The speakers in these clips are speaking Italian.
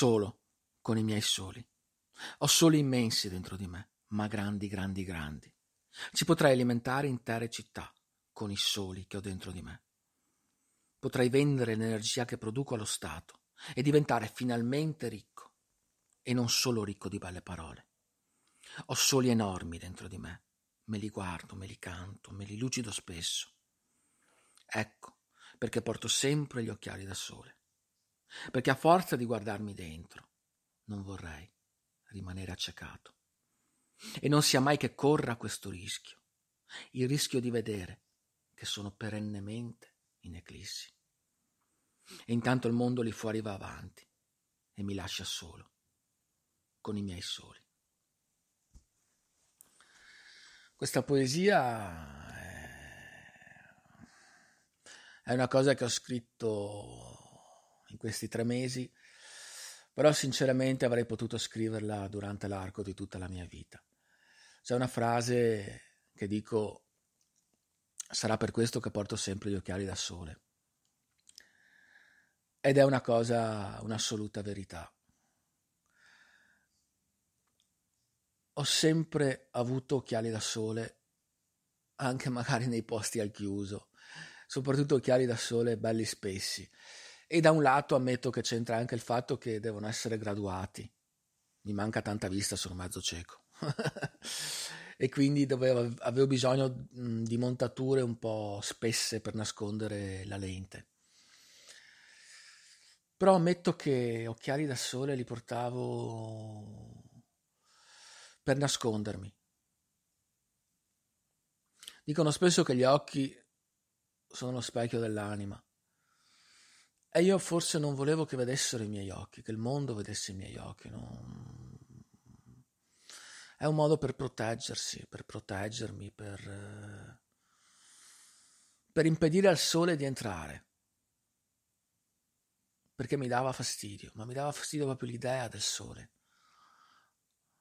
Solo, con i miei soli. Ho soli immensi dentro di me, ma grandi, grandi, grandi. Ci potrei alimentare intere città con i soli che ho dentro di me. Potrei vendere l'energia che produco allo Stato e diventare finalmente ricco e non solo ricco di belle parole. Ho soli enormi dentro di me, me li guardo, me li canto, me li lucido spesso. Ecco perché porto sempre gli occhiali da sole, perché a forza di guardarmi dentro non vorrei rimanere accecato. E non sia mai che corra questo rischio, il rischio di vedere che sono perennemente in eclissi. E intanto il mondo lì fuori va avanti e mi lascia solo con i miei soli. Questa poesia è una cosa che ho scritto in questi tre mesi, però sinceramente avrei potuto scriverla durante l'arco di tutta la mia vita. C'è una frase che dico, sarà per questo che porto sempre gli occhiali da sole. Ed è una cosa, un'assoluta verità. ho sempre avuto occhiali da sole, anche magari nei posti al chiuso, soprattutto occhiali da sole belli spessi. E da un lato ammetto che c'entra anche il fatto che devono essere graduati. Mi manca tanta vista, sono mezzo cieco. e quindi dovevo, avevo bisogno di montature un po' spesse per nascondere la lente. Però ammetto che occhiali da sole li portavo per nascondermi. Dicono spesso che gli occhi sono lo specchio dell'anima. E io forse non volevo che vedessero i miei occhi, che il mondo vedesse i miei occhi. No? È un modo per proteggersi, per proteggermi, per, per impedire al sole di entrare. Perché mi dava fastidio, ma mi dava fastidio proprio l'idea del sole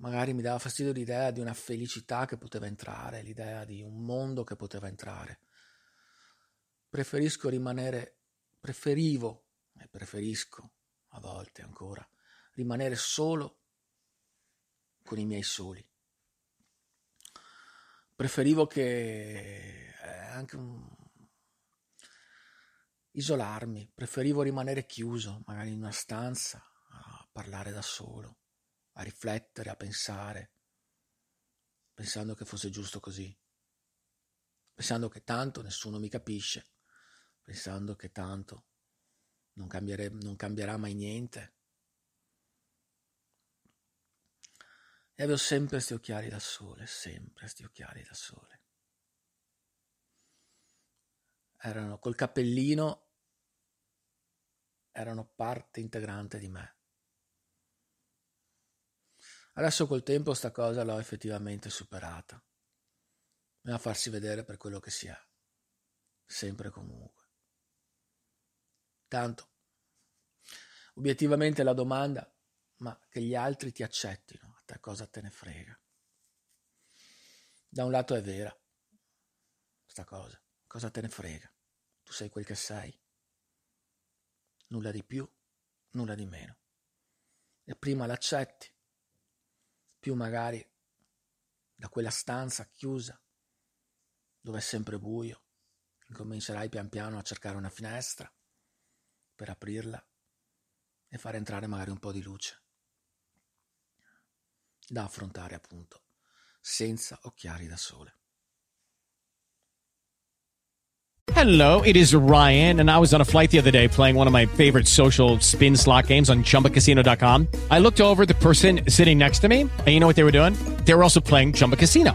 magari mi dava fastidio l'idea di una felicità che poteva entrare, l'idea di un mondo che poteva entrare. Preferisco rimanere, preferivo e preferisco a volte ancora rimanere solo con i miei soli. Preferivo che eh, anche un... isolarmi, preferivo rimanere chiuso, magari in una stanza a parlare da solo a riflettere, a pensare, pensando che fosse giusto così, pensando che tanto nessuno mi capisce, pensando che tanto non, non cambierà mai niente. E avevo sempre questi occhiali da sole, sempre questi occhiali da sole. Erano col cappellino, erano parte integrante di me. Adesso col tempo sta cosa l'ho effettivamente superata. Bisogna farsi vedere per quello che si è, sempre e comunque. Tanto, obiettivamente la domanda, ma che gli altri ti accettino, a te cosa te ne frega? Da un lato è vera, sta cosa, cosa te ne frega? Tu sei quel che sei. Nulla di più, nulla di meno. E prima l'accetti più magari da quella stanza chiusa, dove è sempre buio, incomincerai pian piano a cercare una finestra per aprirla e far entrare magari un po' di luce da affrontare appunto senza occhiali da sole. Hello, it is Ryan, and I was on a flight the other day playing one of my favorite social spin slot games on chumbacasino.com. I looked over the person sitting next to me, and you know what they were doing? They were also playing Chumba Casino.